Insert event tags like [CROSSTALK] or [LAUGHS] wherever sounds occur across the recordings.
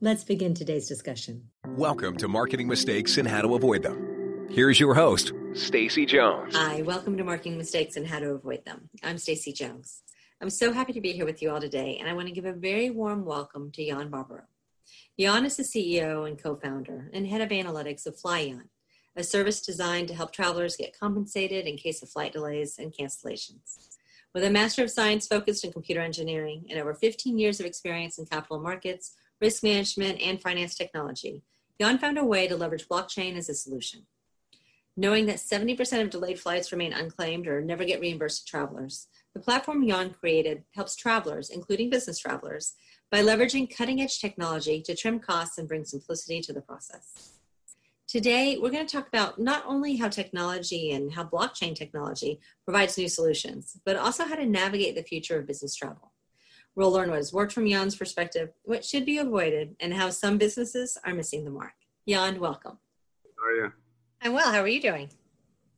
Let's begin today's discussion. Welcome to Marketing Mistakes and How to Avoid Them. Here's your host, Stacy Jones. Hi, welcome to Marketing Mistakes and How to Avoid Them. I'm Stacy Jones. I'm so happy to be here with you all today, and I want to give a very warm welcome to Jan Barbaro. Jan is the CEO and co-founder and head of analytics of FlyOn, a service designed to help travelers get compensated in case of flight delays and cancellations. With a Master of Science focused in computer engineering and over 15 years of experience in capital markets, risk management, and finance technology, Jan found a way to leverage blockchain as a solution. Knowing that 70% of delayed flights remain unclaimed or never get reimbursed to travelers, the platform Jan created helps travelers, including business travelers, by leveraging cutting edge technology to trim costs and bring simplicity to the process. Today, we're going to talk about not only how technology and how blockchain technology provides new solutions, but also how to navigate the future of business travel. We'll learn what has worked from Jan's perspective, what should be avoided, and how some businesses are missing the mark. Jan, welcome. How are you? I'm well. How are you doing?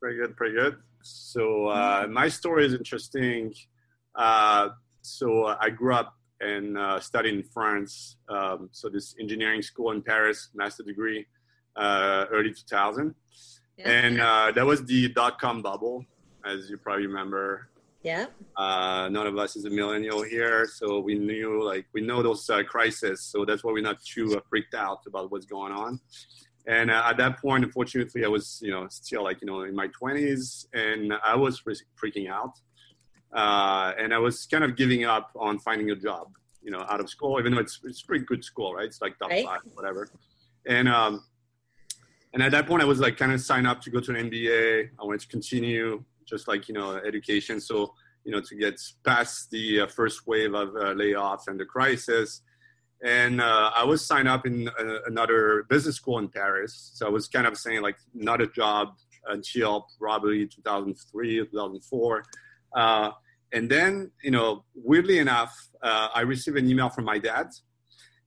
Pretty good, pretty good. So, uh, my story is interesting. Uh, so, I grew up and uh, studied in France. Um, so this engineering school in Paris, master degree, uh, early 2000. Yeah. And uh, that was the dot com bubble, as you probably remember. Yeah. Uh, none of us is a millennial here, so we knew like we know those uh, crises, so that's why we're not too uh, freaked out about what's going on. And at that point, unfortunately, I was you know still like you know in my 20s, and I was freaking out uh, and I was kind of giving up on finding a job, you know, out of school, even though it's it's pretty good school, right? It's like top right. five, whatever. And um, and at that point, I was like kind of signed up to go to an MBA. I wanted to continue just like you know education, so you know to get past the uh, first wave of uh, layoffs and the crisis. And uh, I was signed up in uh, another business school in Paris, so I was kind of saying like not a job until probably 2003, 2004. Uh, and then, you know, weirdly enough, I received an email from my dad.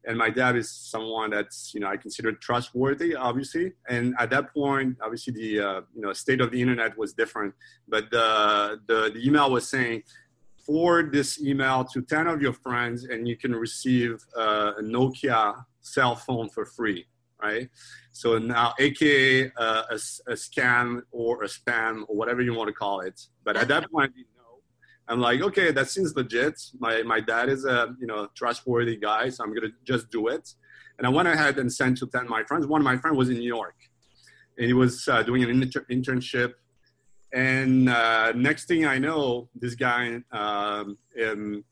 And my dad is someone that's, you know, I consider trustworthy, obviously. And at that point, obviously, the, uh, you know, state of the internet was different. But the, the, the email was saying, forward this email to 10 of your friends and you can receive uh, a Nokia cell phone for free, right? So now, AKA uh, a, a scam or a spam or whatever you want to call it. But at that [LAUGHS] point, I'm like, okay, that seems legit. My my dad is a you know trustworthy guy, so I'm gonna just do it. And I went ahead and sent to ten my friends. One of my friends was in New York, and he was uh, doing an inter- internship. And uh, next thing I know, this guy, um, um,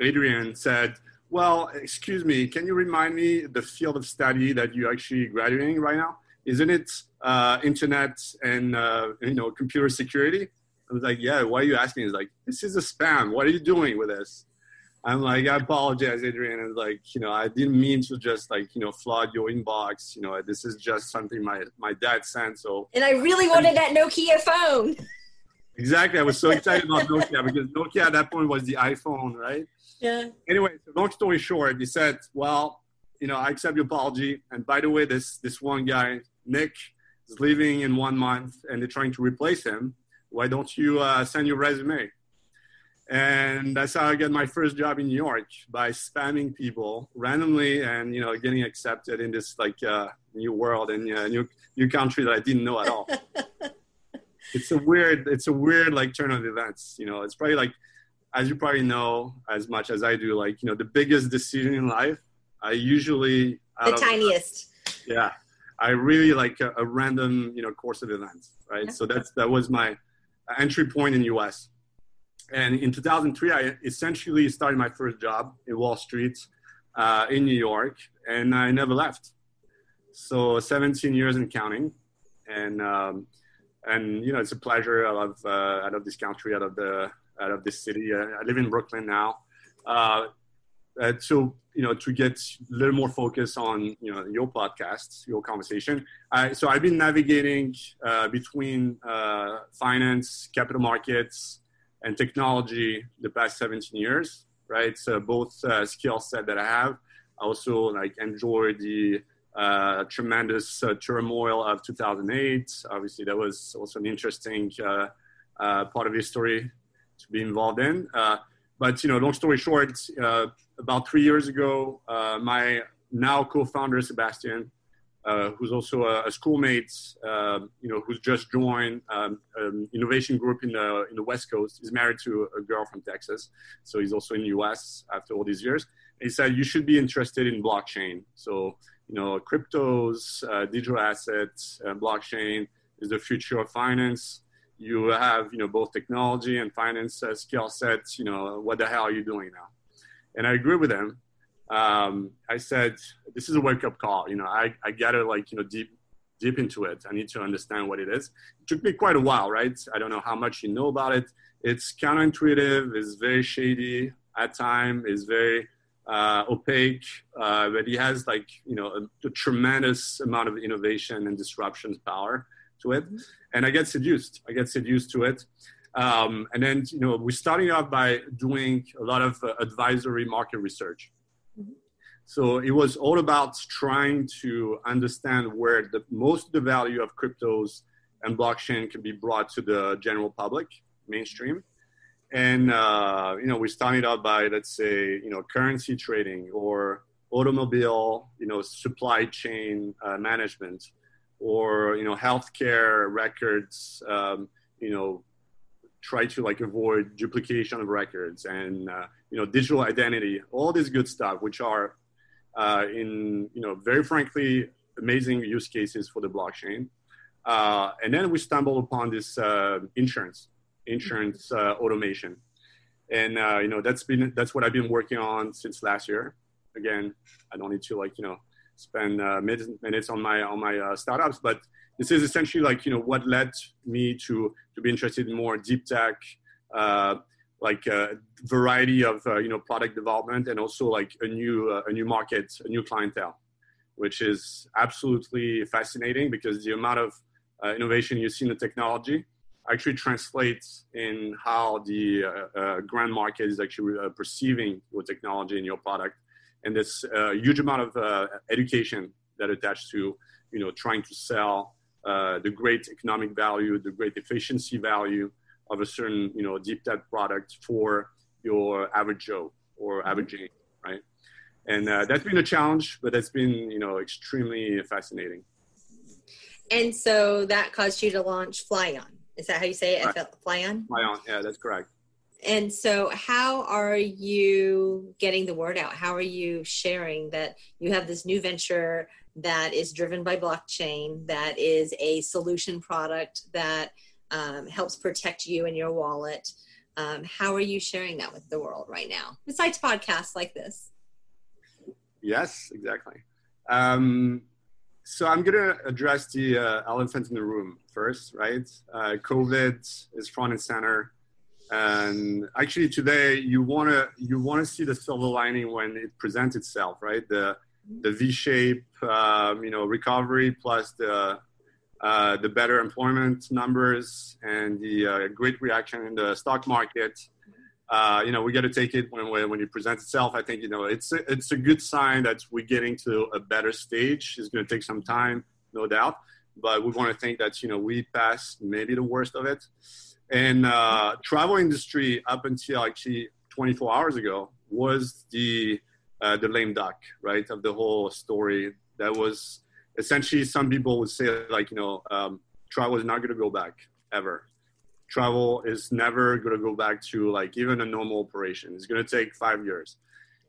Adrian, said, "Well, excuse me, can you remind me the field of study that you're actually graduating right now? Isn't it uh, internet and uh, you know computer security?" I was like, yeah, why are you asking? He's like, this is a spam. What are you doing with this? I'm like, I apologize, Adrian. And like, you know, I didn't mean to just like, you know, flood your inbox. You know, this is just something my, my dad sent. So, and I really wanted that Nokia phone. Exactly. I was so excited about Nokia because Nokia at that point was the iPhone, right? Yeah. Anyway, so long story short, he said, well, you know, I accept your apology. And by the way, this, this one guy, Nick, is leaving in one month and they're trying to replace him why don't you uh, send your resume? And that's how I got my first job in New York by spamming people randomly and, you know, getting accepted in this like uh, new world and uh, new, new country that I didn't know at all. [LAUGHS] it's a weird, it's a weird like turn of events. You know, it's probably like, as you probably know as much as I do, like, you know, the biggest decision in life, I usually, the tiniest. Of, yeah. I really like a, a, random, you know, course of events, right? So that's, that was my, entry point in US. And in 2003, I essentially started my first job in Wall Street uh, in New York, and I never left. So 17 years and counting, and um, and you know it's a pleasure. I love uh, I love this country. out of the out of this city. I live in Brooklyn now. Uh, uh, so you know to get a little more focus on you know your podcast, your conversation. I, so I've been navigating uh, between uh, finance, capital markets, and technology the past 17 years. Right, so both uh, skill set that I have. I also like enjoy the uh, tremendous uh, turmoil of 2008. Obviously, that was also an interesting part of history to be involved in. But you know, long story short, uh, about three years ago, my now co-founder Sebastian, who's also a, a schoolmate, you know, who's just joined um, an innovation group in the in the West Coast, is married to a girl from Texas, so he's also in the U.S. after all these years. He said you should be interested in blockchain. So you know, cryptos, uh, digital assets, uh, blockchain is the future of finance. You have, you know, both technology and finance uh, skill sets. You know, what the hell are you doing now? And I agree with him. Um, I said, this is a wake up call. You know, I, I gotta like, you know, deep, deep into it. I need to understand what it is. It took me quite a while, right? I don't know how much you know about it. It's counterintuitive. It's very shady at time. It's very uh, opaque, uh, but he has like you know a, a, tremendous amount of innovation and disruption power to it. And I get seduced. I get seduced to it. Um, and then you know we're starting off by doing a lot of uh, advisory market research. So it was all about trying to understand where the most of the value of cryptos and blockchain can be brought to the general public, mainstream and uh, you know we started out by let's say you know currency trading or automobile you know supply chain uh, management or you know healthcare records um, you know try to like avoid duplication of records and uh, you know digital identity all this good stuff which are uh, in you know very frankly amazing use cases for the blockchain uh, and then we stumbled upon this uh, insurance insurance uh, automation. And uh, you know that's been that's what I've been working on since last year. Again, I don't need to like you know spend uh, minutes on my on my uh, startups, but this is essentially like you know what led me to to be interested in more deep tech, uh, like a uh, variety of uh, you know product development, and also like a new uh, a new market, a new clientele, which is absolutely fascinating because the amount of innovation you see in the technology actually translates in how the grand market is actually perceiving your technology and your product. And there's a huge amount of uh, education that attached to, you know, trying to sell uh, the great economic value, the great efficiency value of a certain, you know, deep tech product for your average Joe or average Jane, right? And uh, that's been a challenge, but that's been, you know, extremely fascinating. And so that caused you to launch FlyOn. Is that how you say it? Right. Flyon? Flyon, yeah, that's correct. And so, how are you getting the word out? How are you sharing that you have this new venture that is driven by blockchain, that is a solution product that um, helps protect you and your wallet? Um, how are you sharing that with the world right now, besides podcasts like this? Yes, exactly. Um, so I'm going to address the uh, elephant in the room first, right? Uh, COVID is front and center, and actually today you want to you want to see the silver lining when it presents itself, right? The the V-shape, um, you know, recovery plus the uh, the better employment numbers and the uh, great reaction in the stock market. Uh, you know, we got to take it when, when it presents itself. I think, you know, it's a, it's a good sign that we're getting to a better stage. It's going to take some time, no doubt, but we want to think that, you know, we passed maybe the worst of it. And uh, travel industry up until actually 24 hours ago was the, uh, the lame duck, right, of the whole story. That was essentially some people would say like, you know, um, travel is not going to go back ever travel is never going to go back to like even a normal operation. It's going to take five years.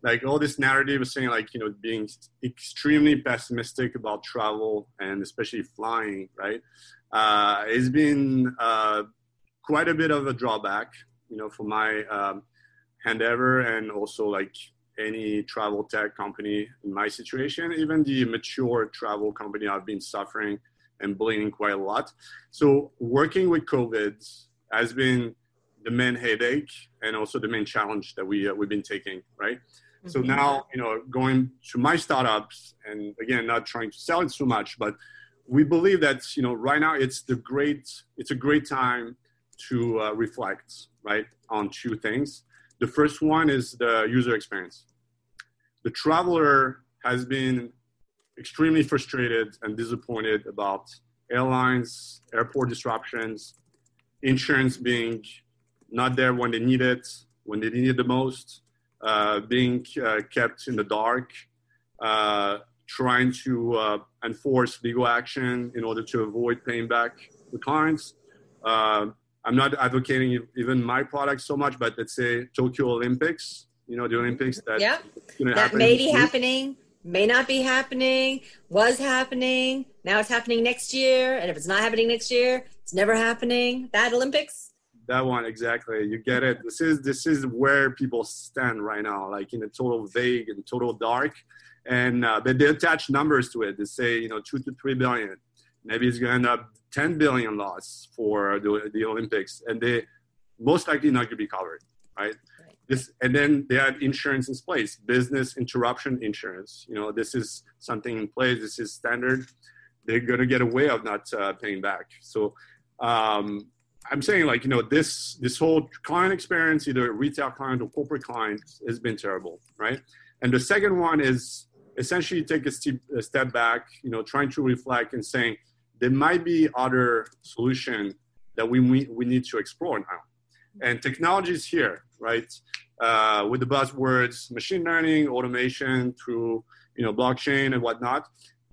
Like all this narrative is saying like, you know, being extremely pessimistic about travel and especially flying, right? Uh, it's been uh, quite a bit of a drawback, you know, for my um, endeavor and also like any travel tech company in my situation, even the mature travel company, I've been suffering and bleeding quite a lot. So working with COVID has been the main headache and also the main challenge that we uh, we've been taking, right? So mm-hmm. now, you know, going to my startups, and again, not trying to sell it too much, but we believe that you know right now it's the great it's a great time to uh, reflect right on two things. The first one is the user experience. The traveler has been extremely frustrated and disappointed about airlines, airport disruptions, insurance being not there when they need it, when they need it the most, uh, being uh, kept in the dark, uh, trying to uh, enforce legal action in order to avoid paying back the clients. Uh, I'm not advocating even my product so much, but let's say Tokyo Olympics, you know, the Olympics that yeah. that may be happening, may not be happening, was happening, now it's happening next year, and if it's not happening next year, it's never happening. That Olympics. That one exactly. You get it. This is this is where people stand right now, like in a total vague and total dark, and uh, but they attach numbers to it. They say you know two to three billion. Maybe it's going to end up 10 billion loss for the, the Olympics, and they most likely not going to be covered, right? right? This and then they have insurance in place, business interruption insurance. You know, this is something in place. This is standard. They're going to get away of not uh, paying back. So um, I'm saying like you know this this whole client experience, either retail client or corporate client, has been terrible, right? And the second one is essentially take a, steep, a step back, you know, trying to reflect and saying there might be other solution that we, we need to explore now. And technology is here, right? Uh, with the buzzwords machine learning, automation through you know blockchain and whatnot.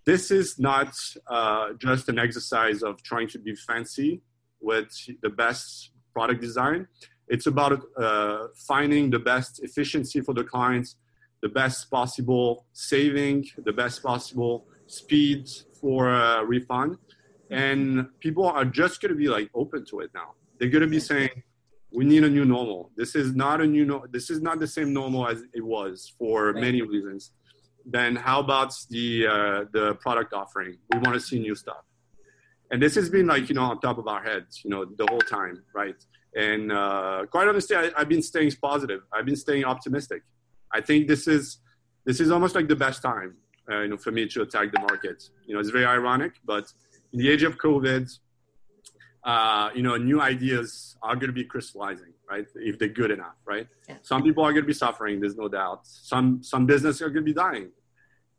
This is not uh, just an exercise of trying to be fancy with the best product design. It's about uh, finding the best efficiency for the clients, the best possible saving, the best possible speed for a refund, and people are just going to be like open to it now. They're going to be saying, "We need a new normal. This is not a new. No- this is not the same normal as it was for many reasons." Then how about the uh, the product offering? We want to see new stuff, and this has been like you know on top of our heads, you know, the whole time, right? And uh, quite honestly, I, I've been staying positive. I've been staying optimistic. I think this is this is almost like the best time, uh, you know, for me to attack the market. You know, it's very ironic, but in the age of COVID, uh, you know, new ideas are going to be crystallizing, right? If they're good enough, right? Yeah. Some people are going to be suffering. There's no doubt. Some some businesses are going to be dying,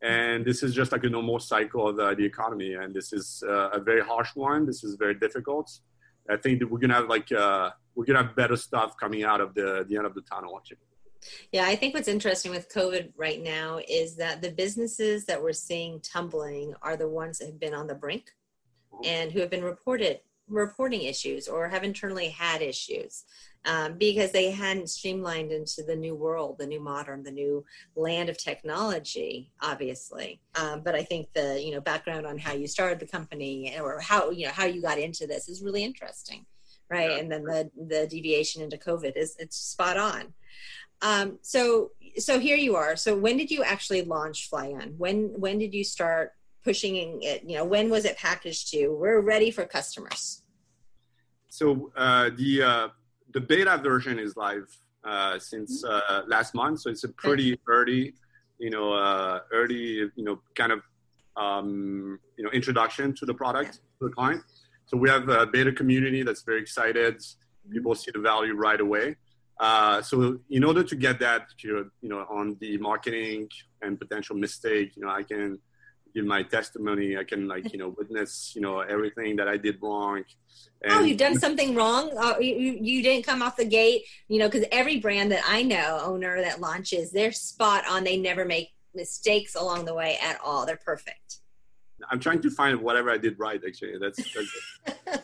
and this is just like a normal cycle of uh, the economy. And this is uh, a very harsh one. This is very difficult. I think that we're gonna have like uh, we're gonna have better stuff coming out of the the end of the tunnel. Actually. Yeah, I think what's interesting with COVID right now is that the businesses that we're seeing tumbling are the ones that have been on the brink and who have been reported reporting issues or have internally had issues um, because they hadn't streamlined into the new world, the new modern, the new land of technology, obviously. Um, but I think the you know background on how you started the company or how you know how you got into this is really interesting, right? Yeah. And then the the deviation into COVID is it's spot on. Um, so so here you are. So when did you actually launch FlyOn? When when did you start pushing it? You know, when was it packaged to? We're ready for customers. So uh, the uh, the beta version is live uh, since mm-hmm. uh, last month, so it's a pretty early, you know, uh, early, you know, kind of um, you know introduction to the product to the client. So we have a beta community that's very excited. People see the value right away. Uh, so in order to get that, you know, on the marketing and potential mistake, you know, I can give my testimony. I can like you know witness you know everything that I did wrong. Oh, and oh, you've done something wrong. Uh, you, you didn't come off the gate. You know, because every brand that I know owner that launches, they're spot on. They never make mistakes along the way at all. They're perfect. I'm trying to find whatever I did right. Actually, that's. that's [LAUGHS]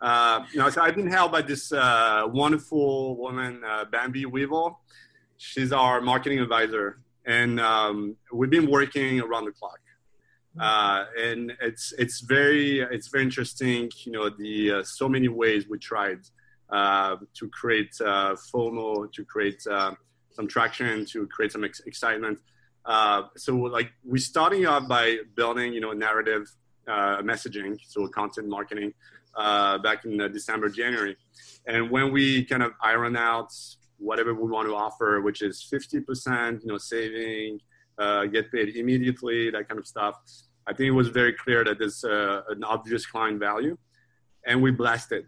uh, you know, so I've been helped by this uh, wonderful woman, uh, Bambi Weevil. She's our marketing advisor and um, we've been working around the clock. Uh, and it's it's very it's very interesting. You know, the uh, so many ways we tried uh, to create uh, FOMO, to create uh, some traction, to create some ex- excitement. Uh, so like we're starting off by building you know narrative messaging, so content marketing back in December January, and when we kind of iron out whatever we want to offer, which is 50%, you know, saving, uh, get paid immediately, that kind of stuff. I think it was very clear that there's uh, an obvious client value, and we blasted.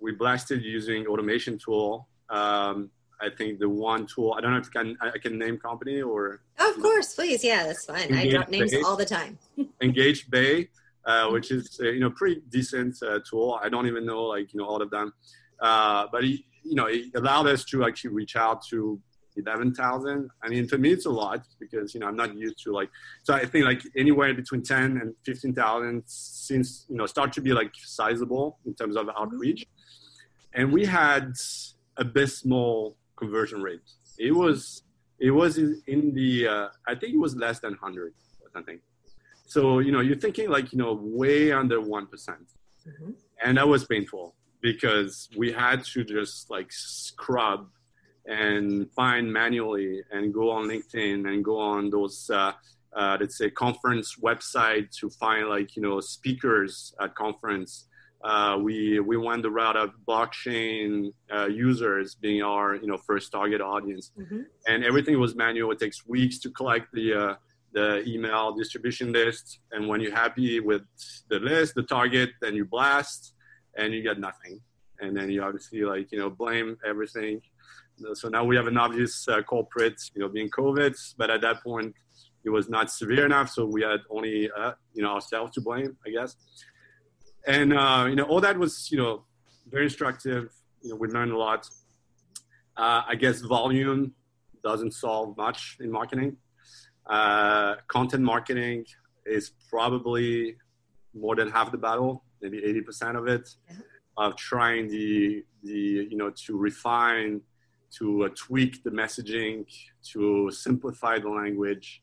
We blasted using automation tool. Um, I think the one tool I don't know if I can I can name company or. Oh, of course, please. Yeah, that's fine. Engage I drop names Bay. all the time. [LAUGHS] Engage Bay, uh, which is uh, you know pretty decent uh, tool. I don't even know like you know all of them, uh, but it, you know it allowed us to actually reach out to 11,000. I mean, to me, it's a lot because, you know, I'm not used to like, so I think like anywhere between 10 and 15,000 seems, you know, start to be like sizable in terms of outreach. And we had abysmal conversion rate. It was, it was in the, uh, I think it was less than 100 or something. So, you know, you're thinking like, you know, way under one mm-hmm. And that was painful because we had to just like scrub and find manually and go on LinkedIn and go on those uh, uh, let's say conference website to find like you know speakers at conference. Uh, we we went the route of blockchain uh, users being our you know first target audience, mm-hmm. and everything was manual. It takes weeks to collect the uh, the email distribution list, and when you're happy with the list, the target, then you blast, and you get nothing, and then you obviously like you know blame everything so now we have an obvious uh, culprit, you know, being COVID. But at that point, it was not severe enough, so we had only, uh, you know, ourselves to blame, I guess. And uh, you know, all that was, you know, very instructive. You know, we learned a lot. Uh, I guess volume doesn't solve much in marketing. Uh, content marketing is probably more than half the battle, maybe 80% of it, yeah. of trying the the you know to refine to uh, tweak the messaging, to simplify the language,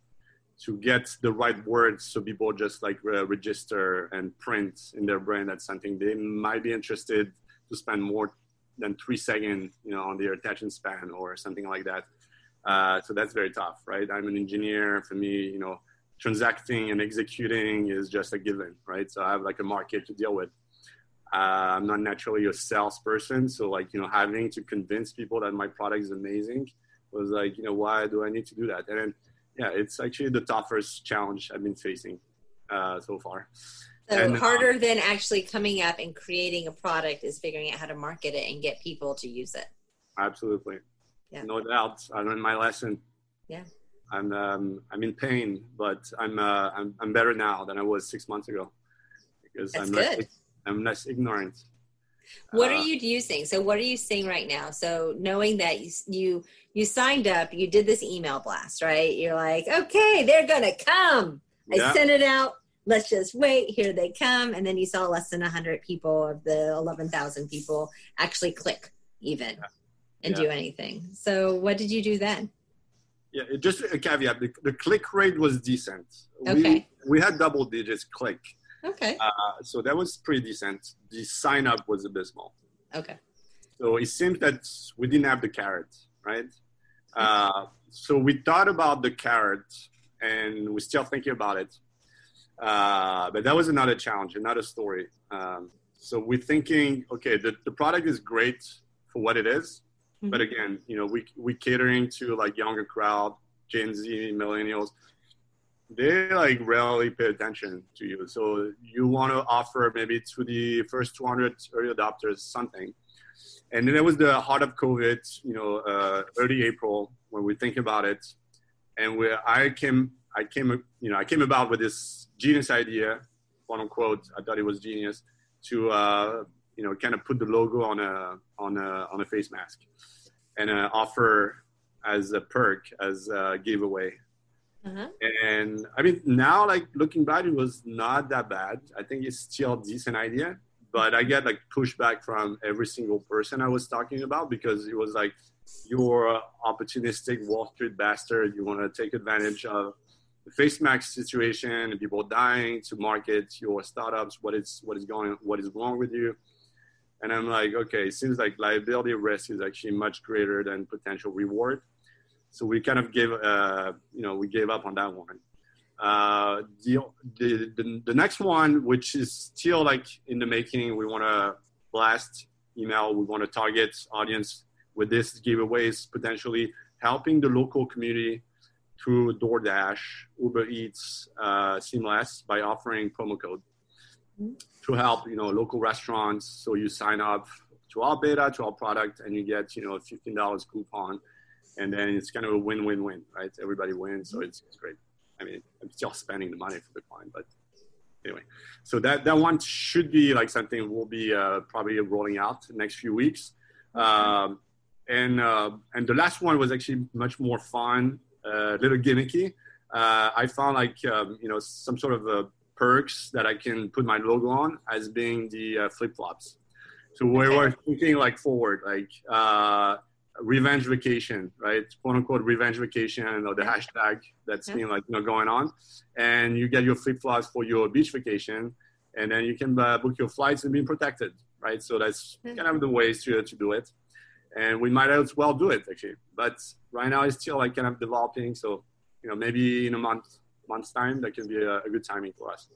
to get the right words so people just like uh, register and print in their brain that's something they might be interested to spend more than three seconds, you know, on their attention span or something like that. Uh, so that's very tough, right? I'm an engineer. For me, you know, transacting and executing is just a given, right? So I have like a market to deal with. Uh, I'm not naturally a salesperson, so like you know, having to convince people that my product is amazing was like, you know, why do I need to do that? And then, yeah, it's actually the toughest challenge I've been facing uh, so far. So and, harder um, than actually coming up and creating a product is figuring out how to market it and get people to use it. Absolutely. Yeah. No doubt. I learned my lesson. Yeah. I'm um, I'm in pain, but I'm uh, I'm I'm better now than I was six months ago because That's I'm good. I'm less ignorant. What uh, are you using? So what are you seeing right now? So knowing that you, you you signed up, you did this email blast, right? You're like, okay, they're gonna come. Yeah. I sent it out. Let's just wait. Here they come. And then you saw less than hundred people of the eleven thousand people actually click even yeah. and yeah. do anything. So what did you do then? Yeah, just a caveat. The, the click rate was decent. Okay. We, we had double digits click Okay. Uh, so that was pretty decent. The sign up was abysmal. Okay. So it seems that we didn't have the carrot, right? Uh, so we thought about the carrot and we're still thinking about it. Uh, but that was another challenge, another story. Um, so we're thinking, okay, the, the product is great for what it is, mm-hmm. but again, you know, we we catering to like younger crowd, Gen Z, millennials they like rarely pay attention to you. So you want to offer maybe to the first 200 early adopters something. And then it was the heart of COVID, you know, uh, early April when we think about it. And where I came, I came, you know, I came about with this genius idea, quote unquote. I thought it was genius to, uh, you know, kind of put the logo on a on a on a face mask and uh, offer as a perk as a giveaway uh-huh. And I mean, now like looking back, it was not that bad. I think it's still a decent idea, but I get like pushback from every single person I was talking about because it was like, you're opportunistic Wall Street bastard. You want to take advantage of the face mask situation and people dying to market your startups. What is what is going? What is wrong with you? And I'm like, okay, it seems like liability risk is actually much greater than potential reward. So we kind of gave, uh, you know, we gave up on that one. Uh, the, the, the, the next one, which is still like in the making, we want to blast email. We want to target audience with this giveaways potentially helping the local community through DoorDash, Uber Eats, uh, Seamless by offering promo code. To help you know local restaurants. So you sign up to our beta, to our product, and you get you know a fifteen dollars coupon, and then it's kind of a win-win-win, right? Everybody wins, so it's, it's great. I mean, I'm still spending the money for the client, but anyway, so that that one should be like something we'll be uh, probably rolling out next few weeks. Um, and uh, and the last one was actually much more fun, a uh, little gimmicky. Uh, I found like um, you know some sort of uh, perks that I can put my logo on as being the uh, flip flops. So we were thinking like forward, like uh, revenge vacation, right? Quote unquote revenge vacation or the hashtag that's yeah. been like you know going on, and you get your flip flops for your beach vacation, and then you can uh, book your flights and be protected, right? So that's kind of the ways to to do it, and we might as well do it actually. But right now it's still like kind of developing, so you know maybe in a month month's time that can be a, a good timing for us.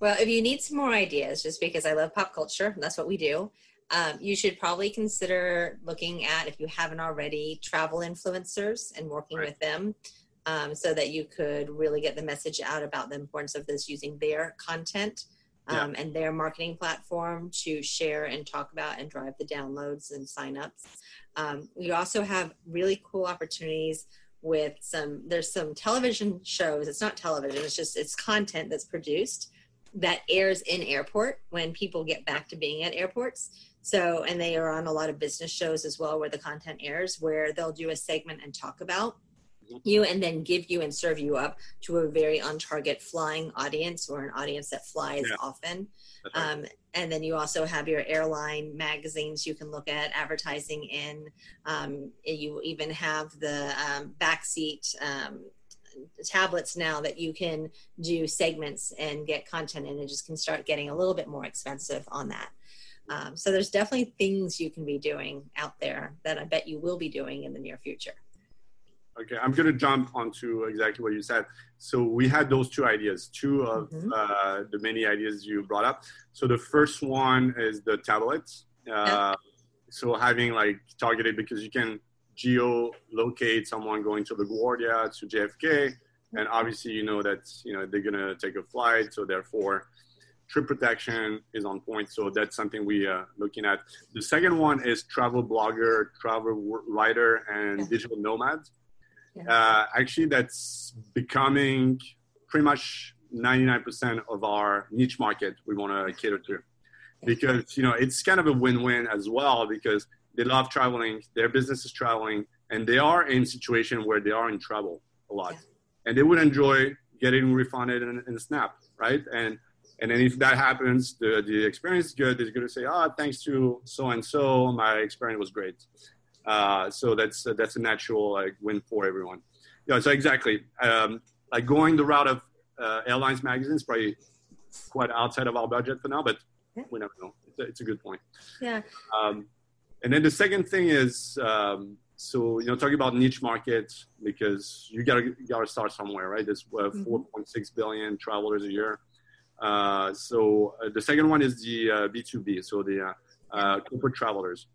Well, if you need some more ideas, just because I love pop culture, that's what we do um, you should probably consider looking at, if you haven't already, travel influencers and working right. with them um, so that you could really get the message out about the importance of this using their content um, yeah. and their marketing platform to share and talk about and drive the downloads and signups. Um, we also have really cool opportunities with some there's some television shows. It's not television it's just it's content that's produced that airs in airport when people get back to being at airports. So, and they are on a lot of business shows as well where the content airs, where they'll do a segment and talk about you and then give you and serve you up to a very on target flying audience or an audience that flies yeah. often. Um, and then you also have your airline magazines you can look at advertising in. Um, you even have the um, backseat um, tablets now that you can do segments and get content and it just can start getting a little bit more expensive on that. Um, so there's definitely things you can be doing out there that I bet you will be doing in the near future. Okay, I'm going to jump onto exactly what you said. So we had those two ideas, two of mm-hmm. uh, the many ideas you brought up. So the first one is the tablets. Uh, yeah. So having like targeted because you can geo-locate someone going to LaGuardia to JFK, mm-hmm. and obviously you know that you know they're going to take a flight, so therefore trip protection is on point. So that's something we are uh, looking at. The second one is travel blogger, travel writer, and yeah. digital nomad. Yeah. Uh, actually, that's becoming pretty much 99% of our niche market we want to cater to. Because, you know, it's kind of a win-win as well because they love traveling, their business is traveling, and they are in situation where they are in trouble a lot. Yeah. And they would enjoy getting refunded in, in Snap, right? And and then if that happens, the, the experience is good. They're going to say, oh, thanks to so and so, my experience was great. Uh, so that's uh, that's a natural like win for everyone. Yeah, so exactly. Um, like going the route of uh, airlines magazines probably quite outside of our budget for now, but yeah. we never know. It's a, it's a good point. Yeah. Um, and then the second thing is, um, so you know, talking about niche markets because you gotta you gotta start somewhere, right? There's uh, mm-hmm. 4.6 billion travelers a year. Uh, so uh, the second one is the B2B, uh, so the corporate travelers.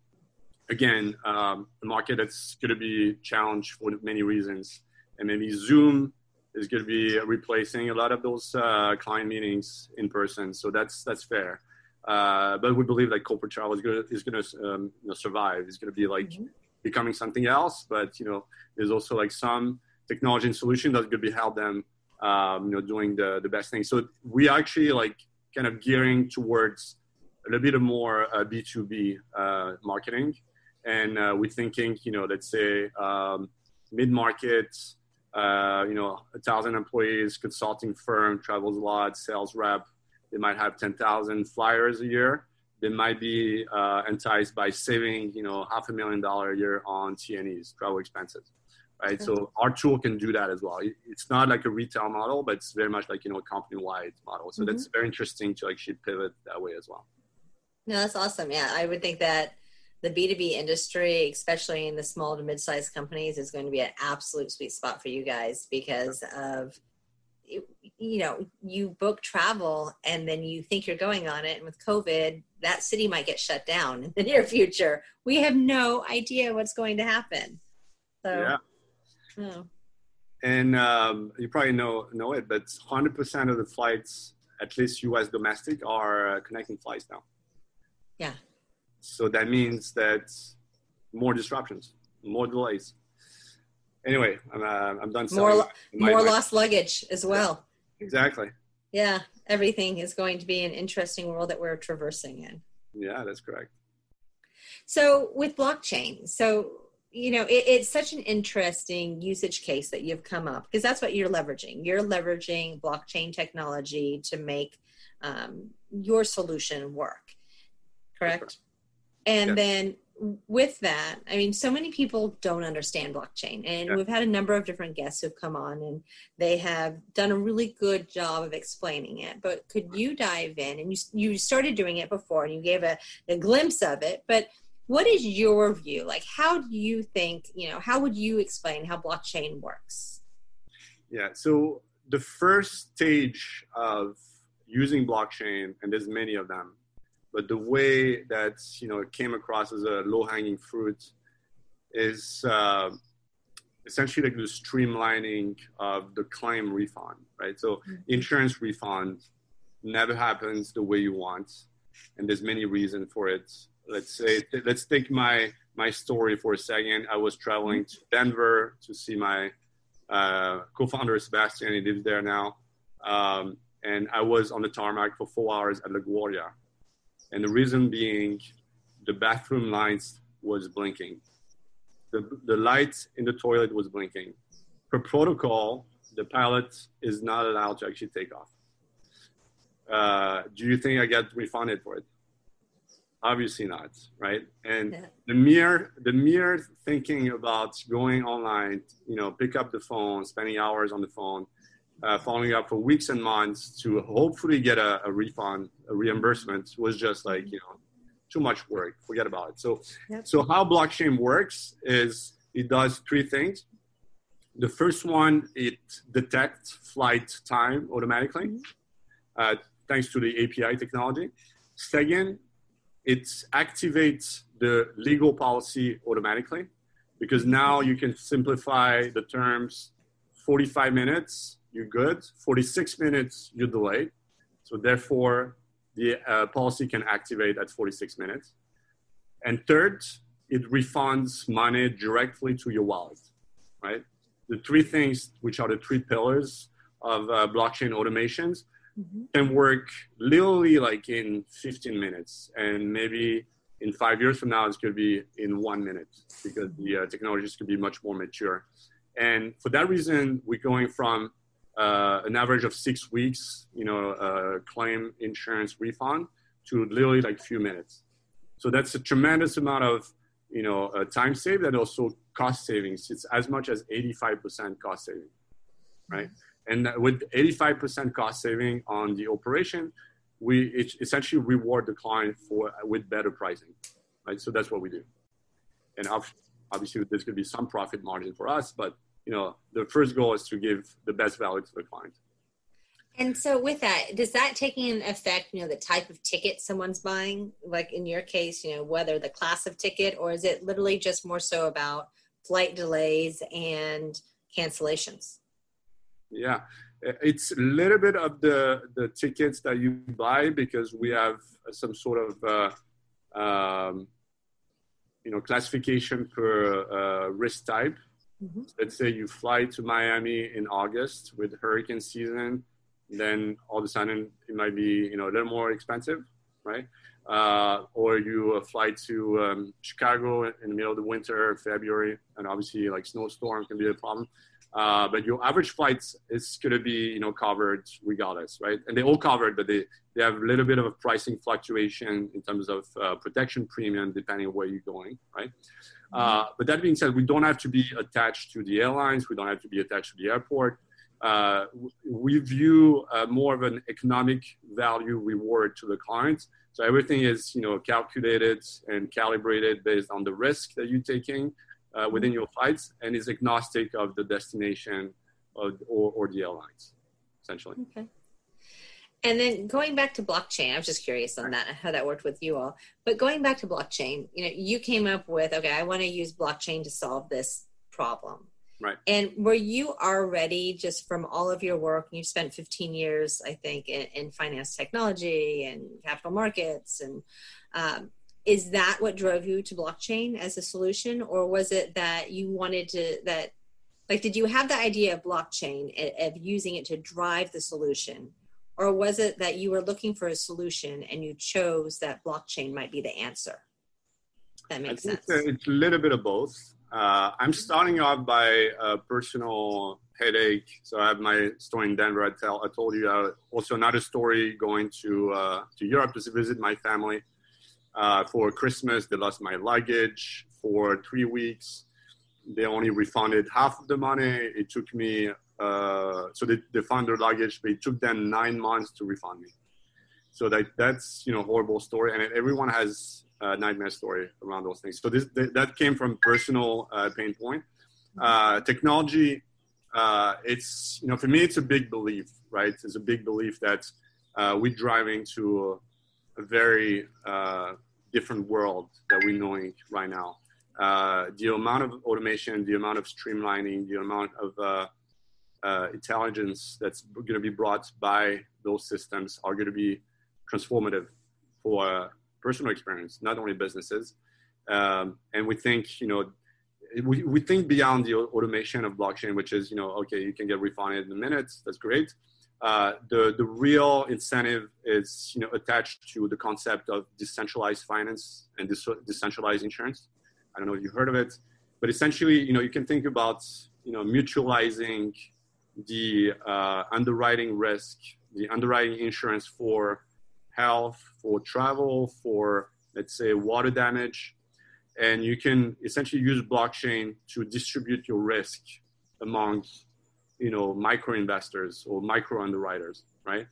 Again, um, the market that's going to be challenged for many reasons, and maybe Zoom is going to be replacing a lot of those client meetings in person. So that's that's fair. Uh, but we believe that corporate travel is going to is going to um, you know, survive. It's going to be like mm-hmm. becoming something else. But you know, there's also like some technology and solution that's going to be help them um, you know, doing the, the best thing. So we actually like kind of gearing towards a little bit more uh, B2B uh, marketing. And uh, we're thinking, you know, let's say um, mid-market, uh, you know, a thousand employees, consulting firm, travels a lot, sales rep. They might have 10,000 flyers a year. They might be uh, enticed by saving, you know, half a million dollar a year on T&Es, travel expenses right? So our tool can do that as well. It's not like a retail model, but it's very much like you know a company-wide model. So mm-hmm. that's very interesting to actually pivot that way as well. No, that's awesome. Yeah, I would think that the B2B industry, especially in the small to mid-sized companies, is going to be an absolute sweet spot for you guys because of you know, you book travel and then you think you're going on it. And with COVID, that city might get shut down in the near future. We have no idea what's going to happen. So, yeah. Oh. And um, you probably know know it, but 100% of the flights, at least U.S. domestic, are uh, connecting flights now. Yeah. So that means that more disruptions, more delays. Anyway, I'm, uh, I'm done. More, my, more my, lost luggage as well. Exactly. Yeah, everything is going to be an interesting world that we're traversing in. Yeah, that's correct. So with blockchain, so you know it, it's such an interesting usage case that you've come up because that's what you're leveraging. You're leveraging blockchain technology to make um, your solution work, correct? And then with that, I mean, so many people don't understand blockchain, and yeah. we've had a number of different guests who've come on, and they have done a really good job of explaining it. But could you dive in? And you you started doing it before, and you gave a, a glimpse of it. But what is your view? Like, how do you think? You know, how would you explain how blockchain works? Yeah. So the first stage of using blockchain, and there's many of them, but the way that you know it came across as a low-hanging fruit is uh, essentially like the streamlining of the claim refund, right? So mm-hmm. insurance refund never happens the way you want, and there's many reasons for it. Let's say let's take my my story for a second. I was traveling to Denver to see my uh, co-founder Sebastian. He lives there now, um, and I was on the tarmac for four hours at LaGuardia and the reason being the bathroom lights was blinking. The, the light in the toilet was blinking. Per protocol, the pilot is not allowed to actually take off. Uh, do you think I get refunded for it? Obviously not, right? And yeah. the mere the mere thinking about going online, you know, pick up the phone, spending hours on the phone, uh, following up for weeks and months to hopefully get a, a, refund, a reimbursement was just like, you know, too much work. Forget about it. So, yep. so how blockchain works is it does three things. The first one, it detects flight time automatically, mm-hmm. uh, thanks to the API technology. Second, it activates the legal policy automatically because now you can simplify the terms 45 minutes you're good. 46 minutes, you're delayed. So therefore, the uh, policy can activate at 46 minutes. And third, it refunds money directly to your wallet, right? The three things, which are the three pillars of uh, blockchain automations, mm-hmm. can work literally like in 15 minutes. And maybe in five years from now, it's going to be in one minute because the uh, technologies could be much more mature. And for that reason, we're going from uh, an average of six weeks, you know, uh, claim insurance refund to literally like few minutes. So that's a tremendous amount of, you know, uh, time saved and also cost savings. It's as much as 85% cost saving, right? And with 85% cost saving on the operation, we essentially reward the client for with better pricing, right? So that's what we do. And obviously, there's going to be some profit margin for us, but you know, the first goal is to give the best value to the client. And so with that, does that take an effect, you know, the type of ticket someone's buying? Like in your case, you know, whether the class of ticket or is it literally just more so about flight delays and cancellations? Yeah, it's a little bit of the, the tickets that you buy because we have some sort of, uh, um, you know, classification per uh, risk type. Mm-hmm. Let's say you fly to Miami in August with hurricane season, then all of a sudden it might be you know a little more expensive, right? Uh, or you uh, fly to um, Chicago in the middle of the winter, February, and obviously like snowstorm can be a problem. Uh, but your average flights is going to be you know covered regardless, right? And they all covered, but they they have a little bit of a pricing fluctuation in terms of uh, protection premium depending on where you're going, right? Uh, but that being said, we don't have to be attached to the airlines. We don't have to be attached to the airport. Uh, we view uh, more of an economic value reward to the clients. So everything is, you know, calculated and calibrated based on the risk that you're taking uh, within your flights, and is agnostic of the destination or, or, or the airlines. essentially. Okay. And then going back to blockchain, I was just curious on that, how that worked with you all. But going back to blockchain, you know, you came up with, okay, I want to use blockchain to solve this problem. Right. And were you already just from all of your work, you spent 15 years, I think, in, in finance technology and capital markets. And um, is that what drove you to blockchain as a solution? Or was it that you wanted to, that, like, did you have the idea of blockchain, of using it to drive the solution? Or was it that you were looking for a solution and you chose that blockchain might be the answer? That makes sense. It's a little bit of both. Uh, I'm starting off by a personal headache. So I have my story in Denver. I tell I told you uh, also another story going to uh, to Europe to visit my family uh, for Christmas. They lost my luggage for three weeks. They only refunded half of the money. It took me uh, so they, they found their luggage, but it took them nine months to refund me. So that that's you know horrible story, and everyone has a nightmare story around those things. So this that came from personal uh, pain point. Uh, technology, uh, it's you know for me it's a big belief, right? It's a big belief that uh, we're driving to a, a very different world that we're knowing right now. the amount of automation, the amount of streamlining, the amount of uh, intelligence that's going to be brought by those systems are going to be transformative for personal experience, not only businesses. Um, and we think, you know, we, we think beyond the automation of blockchain, which is, you know, okay, you can get refunded in minutes. That's great. Uh, the, the real incentive is, you know, attached to the concept of decentralized finance and decentralized insurance. I don't know if you heard of it, but essentially, you know, you can think about, you know, mutualizing the uh, underwriting risk, the underwriting insurance for health, for travel, for let's say water damage, and you can essentially use blockchain to distribute your risk among you know micro investors or micro underwriters, right?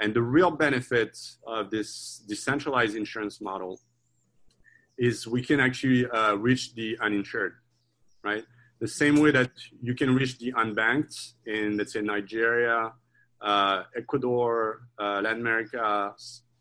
And the real benefit of this decentralized insurance model is we can actually uh, reach the uninsured, right? The same way that you can reach the unbanked in, let's say, Nigeria, uh, Ecuador, uh, Latin America,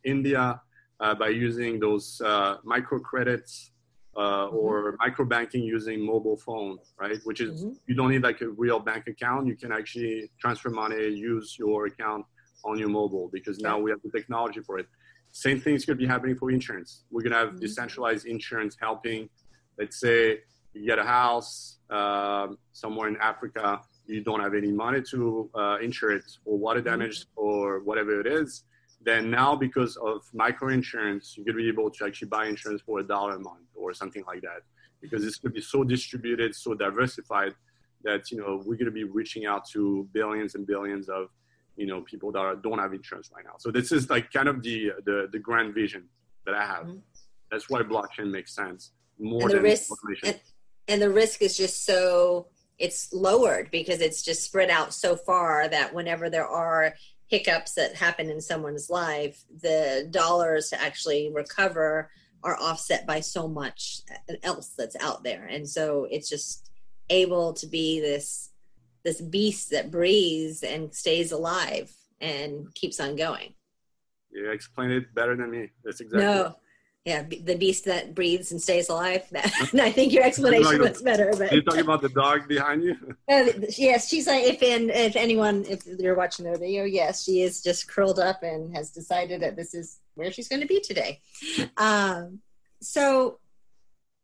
India, uh, by using those uh, microcredits uh, mm-hmm. or micro banking using mobile phone, right? Which is mm-hmm. you don't need like a real bank account. You can actually transfer money, use your account on your mobile because now we have the technology for it. Same thing is going to be happening for insurance. We're going to have mm-hmm. decentralized insurance helping, let's say, you get a house uh, somewhere in Africa, you don't have any money to uh, insure it or water mm-hmm. damage or whatever it is, then now because of micro insurance, you're gonna be able to actually buy insurance for a dollar a month or something like that. Because it's gonna be so distributed, so diversified that you know we're gonna be reaching out to billions and billions of you know people that are, don't have insurance right now. So this is like kind of the the, the grand vision that I have. Mm-hmm. That's why blockchain makes sense more and the than risk, and, and the risk is just so it's lowered because it's just spread out so far that whenever there are hiccups that happen in someone's life the dollars to actually recover are offset by so much else that's out there. And so it's just able to be this this beast that breathes and stays alive and keeps on going. You explained it better than me. That's exactly no yeah, the beast that breathes and stays alive. [LAUGHS] I think your explanation was better. But are you talking about the dog behind you? [LAUGHS] Uh, yes, she's like if in if anyone if you're watching the video, yes, she is just curled up and has decided that this is where she's going to be today. [LAUGHS] Um, so,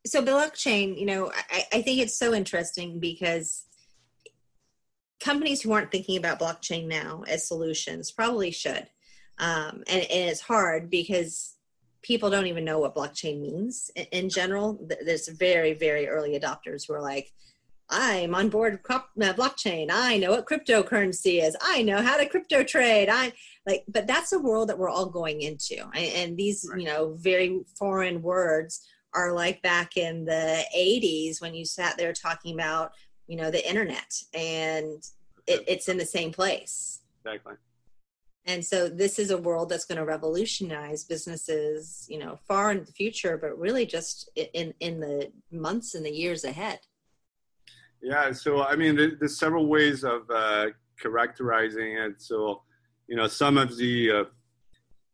so blockchain, you know, I, I think it's so interesting because companies who aren't thinking about blockchain now as solutions probably should. Um, and, and it's hard because people don't even know what blockchain means in, general. There's very, very early adopters who are like, I'm on board uh, blockchain. I know what cryptocurrency is. I know how to crypto trade. I like, but that's a world that we're all going into. And these, right. you know, very foreign words are like back in the 80s when you sat there talking about, you know, the internet and it, it's in the same place. Exactly and so this is a world that's going to revolutionize businesses you know far in the future but really just in in the months and the years ahead yeah so i mean there's several ways of uh, characterizing it. So, you know, some of the uh,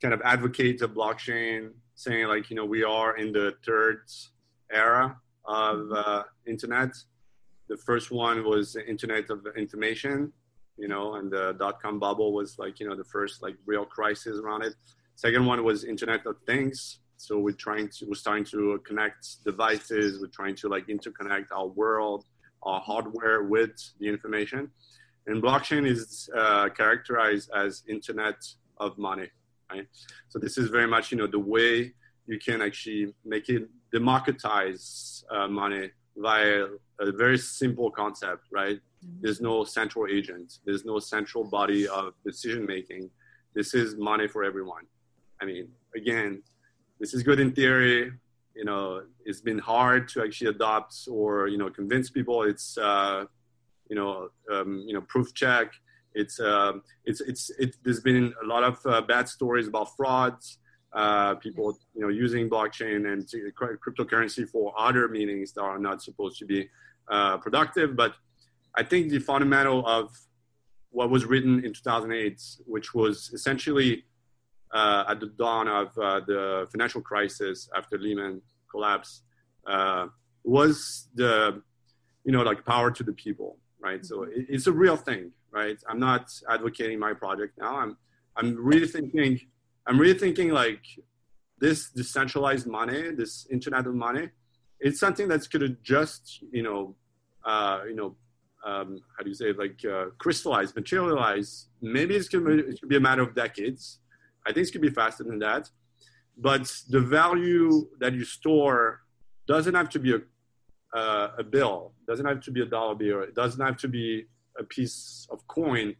kind of advocates of blockchain saying like, you know, we are in the third era of uh, internet. The first one was the internet of information, you know, and the dot com bubble was like, you know, the first like real crisis around it. Second one was internet of things. So we're trying to, we're starting to connect devices. We're trying to like interconnect our world, our hardware with the information. And blockchain is uh, characterized as internet of money, right? So this is very much, you know, the way you can actually make it democratize uh, money via a very simple concept, right? There's no central agent. There's no central body of decision making. This is money for everyone. I mean, again, this is good in theory. You know, it's been hard to actually adopt or you know convince people. It's uh, you know um, you know proof check. It's uh, it's it's it, there's been a lot of uh, bad stories about frauds. Uh, people you know using blockchain and cryptocurrency for other meanings that are not supposed to be uh, productive. But I think the fundamental of what was written in 2008, which was essentially uh, at the dawn of uh, the financial crisis after Lehman collapse uh, was the you know like power to the people right? So it, it's a real thing right? I'm not advocating my project now. I'm i'm really thinking i'm really thinking like this decentralized money this internet of money it's something that's going to just you know uh, you know um, how do you say like uh, crystallize materialize maybe it's going to be a matter of decades I think it could be faster than that. But the value that you store doesn't have to be a, uh, a bill, doesn't have to be a dollar bill, it doesn't have to be a piece of coin.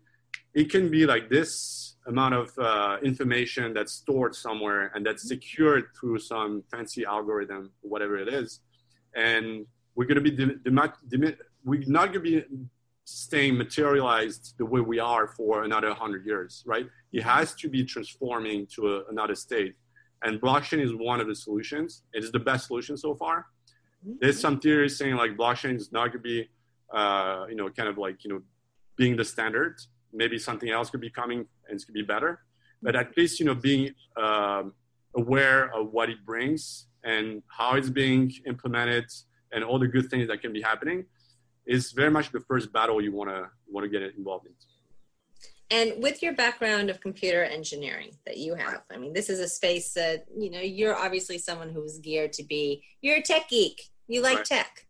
It can be like this amount of uh, information that's stored somewhere and that's secured through some fancy algorithm, whatever it is. And we're going to be, we're not going to be staying materialized the way we are for another 100 years, right? It has to be transforming to a, another state. And blockchain is one of the solutions. It is the best solution so far. Mm-hmm. There's some theories saying like blockchain is not going to be, uh, you know, kind of like, you know, being the standard. Maybe something else could be coming and it's going to be better. But at least, you know, being um, aware of what it brings and how it's being implemented and all the good things that can be happening is very much the first battle you want to want to get involved in. And with your background of computer engineering that you have, I mean, this is a space that you know you're obviously someone who's geared to be. You're a tech geek. You like right. tech.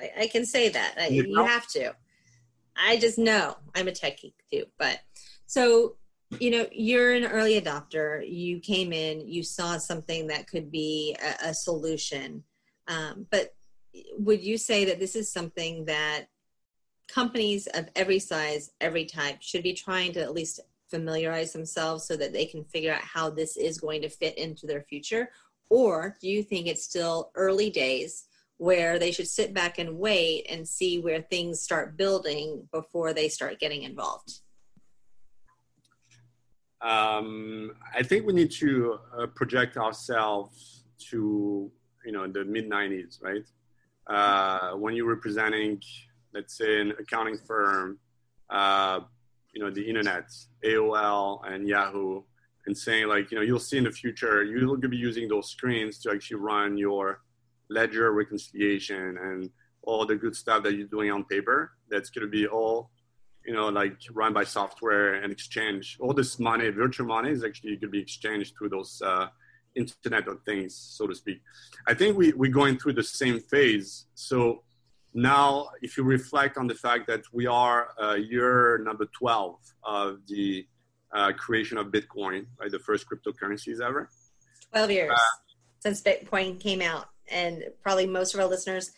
I, I, can say that. I, you, you have to. I just know I'm a tech geek too. But so you know you're an early adopter you came in you saw something that could be a, a solution um, but would you say that this is something that companies of every size, every type should be trying to at least familiarize themselves so that they can figure out how this is going to fit into their future? Or do you think it's still early days where they should sit back and wait and see where things start building before they start getting involved? Um, I think we need to uh, project ourselves to you know the mid 90s, right? Uh, when you're representing, let's say, an accounting firm, uh, you know, the internet, AOL and Yahoo, and saying like, you know, you'll see in the future, you'll be using those screens to actually run your ledger reconciliation and all the good stuff that you're doing on paper. That's going to be all, you know, like run by software and exchange. All this money, virtual money, is actually going to be exchanged through those. Uh, Internet of Things, so to speak. I think we, we're going through the same phase. So now, if you reflect on the fact that we are uh, year number 12 of the uh, creation of Bitcoin, right, the first cryptocurrencies ever. 12 years uh, since Bitcoin came out. And probably most of our listeners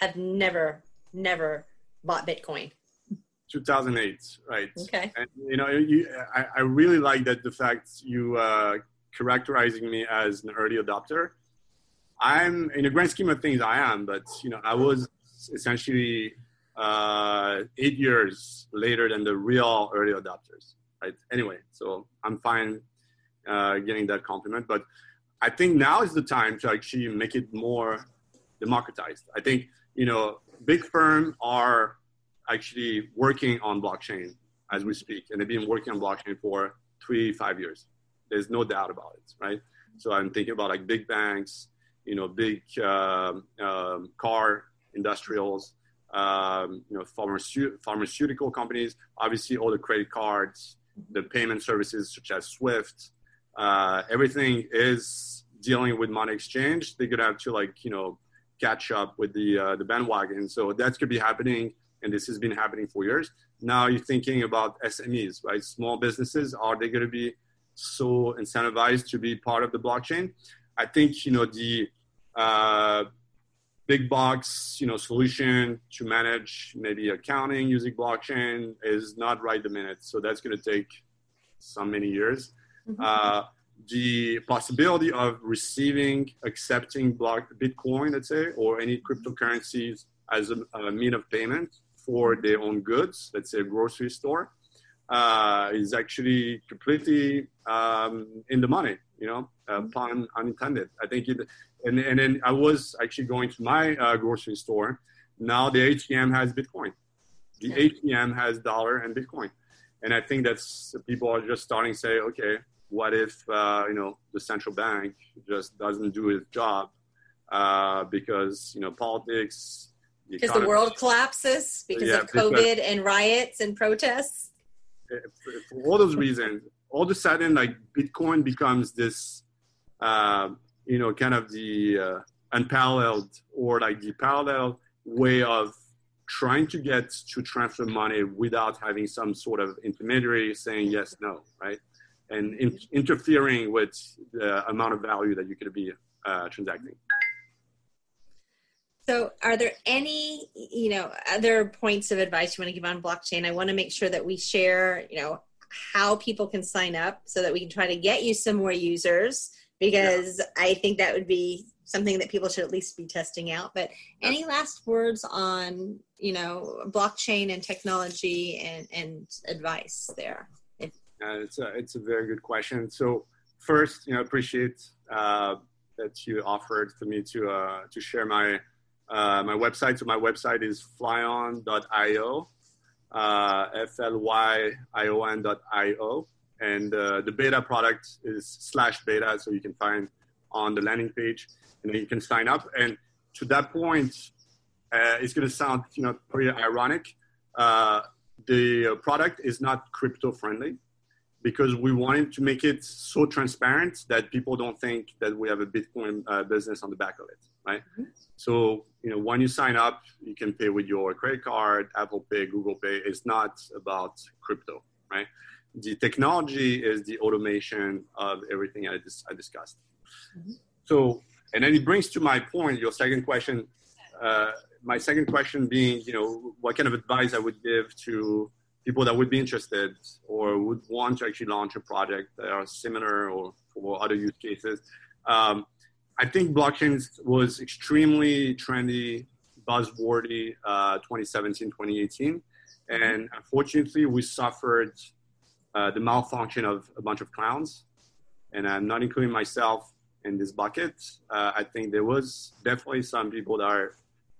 have never, never bought Bitcoin. 2008, right? Okay. And you know, you, I, I really like that the fact you uh, characterizing me as an early adopter. I'm in the grand scheme of things, I am, but you know, I was essentially uh, eight years later than the real early adopters, right? Anyway, so I'm fine uh, getting that compliment, but I think now is the time to actually make it more democratized. I think you know, big firms are actually working on blockchain. as we speak, and they've been working on blockchain for three, five years. There's no doubt about it, right? So I'm thinking about like big banks, you know, big um, um, car industrials, um, you know, pharmaceutical, pharmaceutical companies, obviously all the credit cards, the payment services such as Swift, uh, everything is dealing with money exchange. They're gonna have to like, you know, catch up with the uh, the bandwagon. So that's gonna be happening, and this has been happening for years. Now you're thinking about SMEs, right? Small businesses. Are they gonna be so incentivized to be part of the blockchain? I think you know the uh, big box you know solution to manage maybe accounting using blockchain is not right the minute. So that's going to take so many years. Mm-hmm. Uh, the possibility of receiving, accepting block Bitcoin, let's say, or any cryptocurrencies as a, a mean of payment for their own goods, let's say a grocery store, uh, is actually completely um, in the money. You know, uh, pun unintended. I think it, and and then I was actually going to my uh, grocery store. Now the ATM has Bitcoin. The ATM has dollar and Bitcoin, and I think that's people are just starting to say, okay, what if uh, you know the central bank just doesn't do its job uh, because you know politics because the, the world collapses because yeah, of COVID because, and riots and protests. For all those reasons, all of a sudden, like Bitcoin becomes this, uh, you know, kind of the uh, unparalleled or like the parallel way of trying to get to transfer money without having some sort of intermediary saying yes, no, right? And in, interfering with the amount of value that you could be uh, transacting. So, are there any, you know, other points of advice you want to give on blockchain? I want to make sure that we share, you know, how people can sign up so that we can try to get you some more users because yeah. I think that would be something that people should at least be testing out. But any last words on, you know, blockchain and technology and, and advice there? If- uh, it's a it's a very good question. So first, you know, appreciate uh, that you offered for me to uh, to share my uh, my website. So my website is flyon.io, uh, F-L-Y-I-O-N.io. And uh, the beta product is slash beta, so you can find on the landing page, and then you can sign up. And to that point, uh, it's going to sound, you know, pretty ironic. Uh, the product is not crypto friendly because we wanted to make it so transparent that people don't think that we have a Bitcoin uh, business on the back of it, right? Mm-hmm. So, you know, when you sign up, you can pay with your credit card, Apple Pay, Google Pay. It's not about crypto, right? The technology is the automation of everything I, dis- I discussed. Mm-hmm. So, and then it brings to my point, your second question. Uh, my second question being, you know, what kind of advice I would give to people that would be interested or would want to actually launch a project that are similar or for other use cases. Um, I think blockchain was extremely trendy, buzzwordy, uh, 2017, 2018. And unfortunately, we suffered uh, the malfunction of a bunch of clowns. And I'm not including myself in this bucket. Uh, I think there was definitely some people that are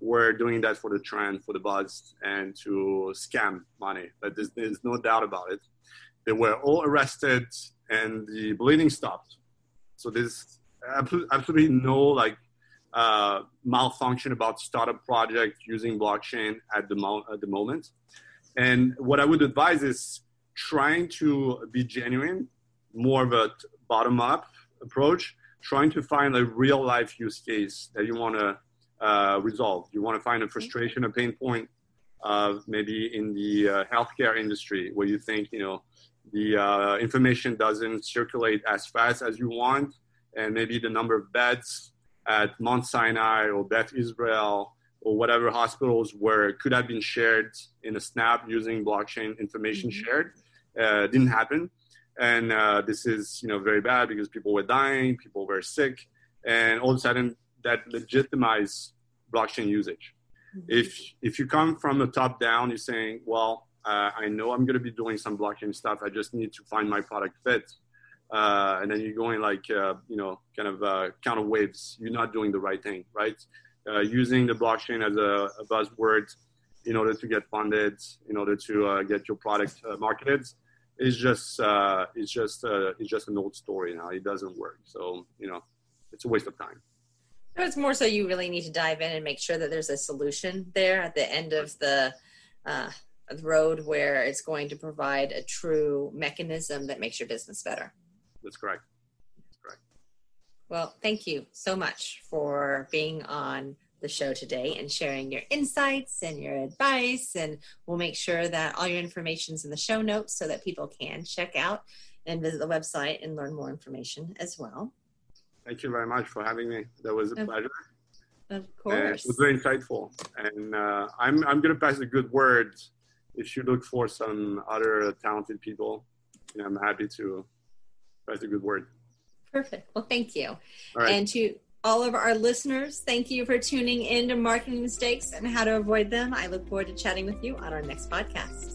were doing that for the trend, for the buzz, and to scam money. But there's, there's no doubt about it. They were all arrested, and the bleeding stopped. So there's absolutely no like uh, malfunction about startup project using blockchain at the, mo- at the moment. And what I would advise is trying to be genuine, more of a bottom up approach, trying to find a real life use case that you want to uh, resolve. You want to find a frustration, a pain point of maybe in the uh, healthcare industry where you think, you know, the uh, information doesn't circulate as fast as you want, and maybe the number of beds at Mount Sinai or Beth Israel or whatever hospitals where it could have been shared in a snap using blockchain information mm-hmm. shared uh, didn't happen. And uh, this is, you know, very bad because people were dying, people were sick, and all of a sudden that legitimize blockchain usage. Mm-hmm. If if you come from the top down, you're saying, well, uh, I know I'm going to be doing some blockchain stuff. I just need to find my product fit. Uh, and then you're going like, uh, you know, kind of uh, counter waves. You're not doing the right thing, right? Uh, using the blockchain as a, a buzzword in order to get funded, in order to uh, get your product uh, marketed, is just uh, it's just uh, it's just an old story now. It doesn't work. So you know, it's a waste of time. So it's more so you really need to dive in and make sure that there's a solution there at the end of the uh, road where it's going to provide a true mechanism that makes your business better. That's correct. That's correct. Well, thank you so much for being on the show today and sharing your insights and your advice. And we'll make sure that all your information is in the show notes so that people can check out and visit the website and learn more information as well. Thank you very much for having me. That was a Of- pleasure. Of And course. it was very insightful. And uh, I'm, I'm going to pass a good word. If you look for some other talented people, you know, I'm happy to pass a good word. Perfect. Well, thank you. Right. And to all of our listeners, thank you for tuning in to Marketing Mistakes and How to Avoid Them. I look forward to chatting with you on our next podcast.